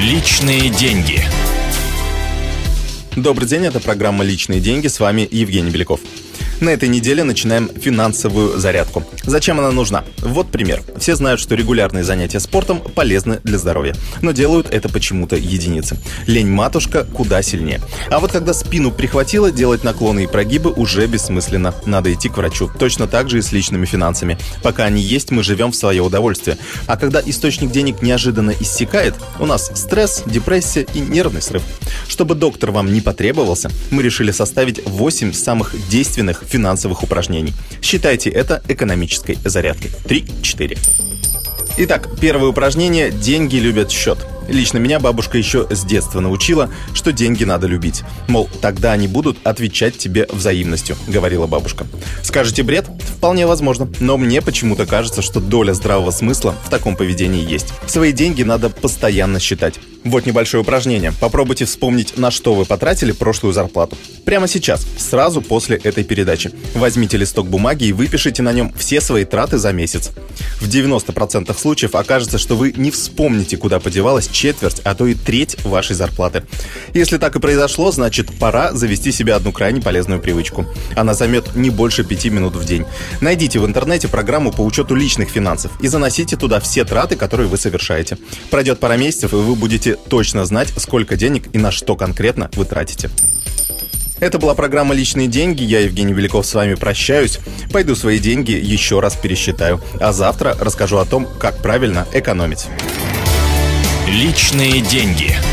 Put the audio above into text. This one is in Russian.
Личные деньги. Добрый день, это программа «Личные деньги». С вами Евгений Беляков. На этой неделе начинаем финансовую зарядку. Зачем она нужна? Вот пример. Все знают, что регулярные занятия спортом полезны для здоровья. Но делают это почему-то единицы. Лень-матушка куда сильнее. А вот когда спину прихватило, делать наклоны и прогибы уже бессмысленно. Надо идти к врачу. Точно так же и с личными финансами. Пока они есть, мы живем в свое удовольствие. А когда источник денег неожиданно иссякает, у нас стресс, депрессия и нервный срыв. Чтобы доктор вам не потребовался, мы решили составить 8 самых действенных финансовых упражнений. Считайте это экономической зарядкой. 3-4. Итак, первое упражнение «Деньги любят счет». Лично меня бабушка еще с детства научила, что деньги надо любить. Мол, тогда они будут отвечать тебе взаимностью, говорила бабушка. Скажете бред? Вполне возможно, но мне почему-то кажется, что доля здравого смысла в таком поведении есть. Свои деньги надо постоянно считать. Вот небольшое упражнение. Попробуйте вспомнить, на что вы потратили прошлую зарплату. Прямо сейчас, сразу после этой передачи. Возьмите листок бумаги и выпишите на нем все свои траты за месяц. В 90% случаев окажется, что вы не вспомните, куда подевалась четверть, а то и треть вашей зарплаты. Если так и произошло, значит пора завести себе одну крайне полезную привычку. Она займет не больше пяти минут в день. Найдите в интернете программу по учету личных финансов и заносите туда все траты, которые вы совершаете. Пройдет пара месяцев, и вы будете точно знать, сколько денег и на что конкретно вы тратите. Это была программа «Личные деньги». Я, Евгений Великов, с вами прощаюсь. Пойду свои деньги еще раз пересчитаю. А завтра расскажу о том, как правильно экономить. Личные деньги.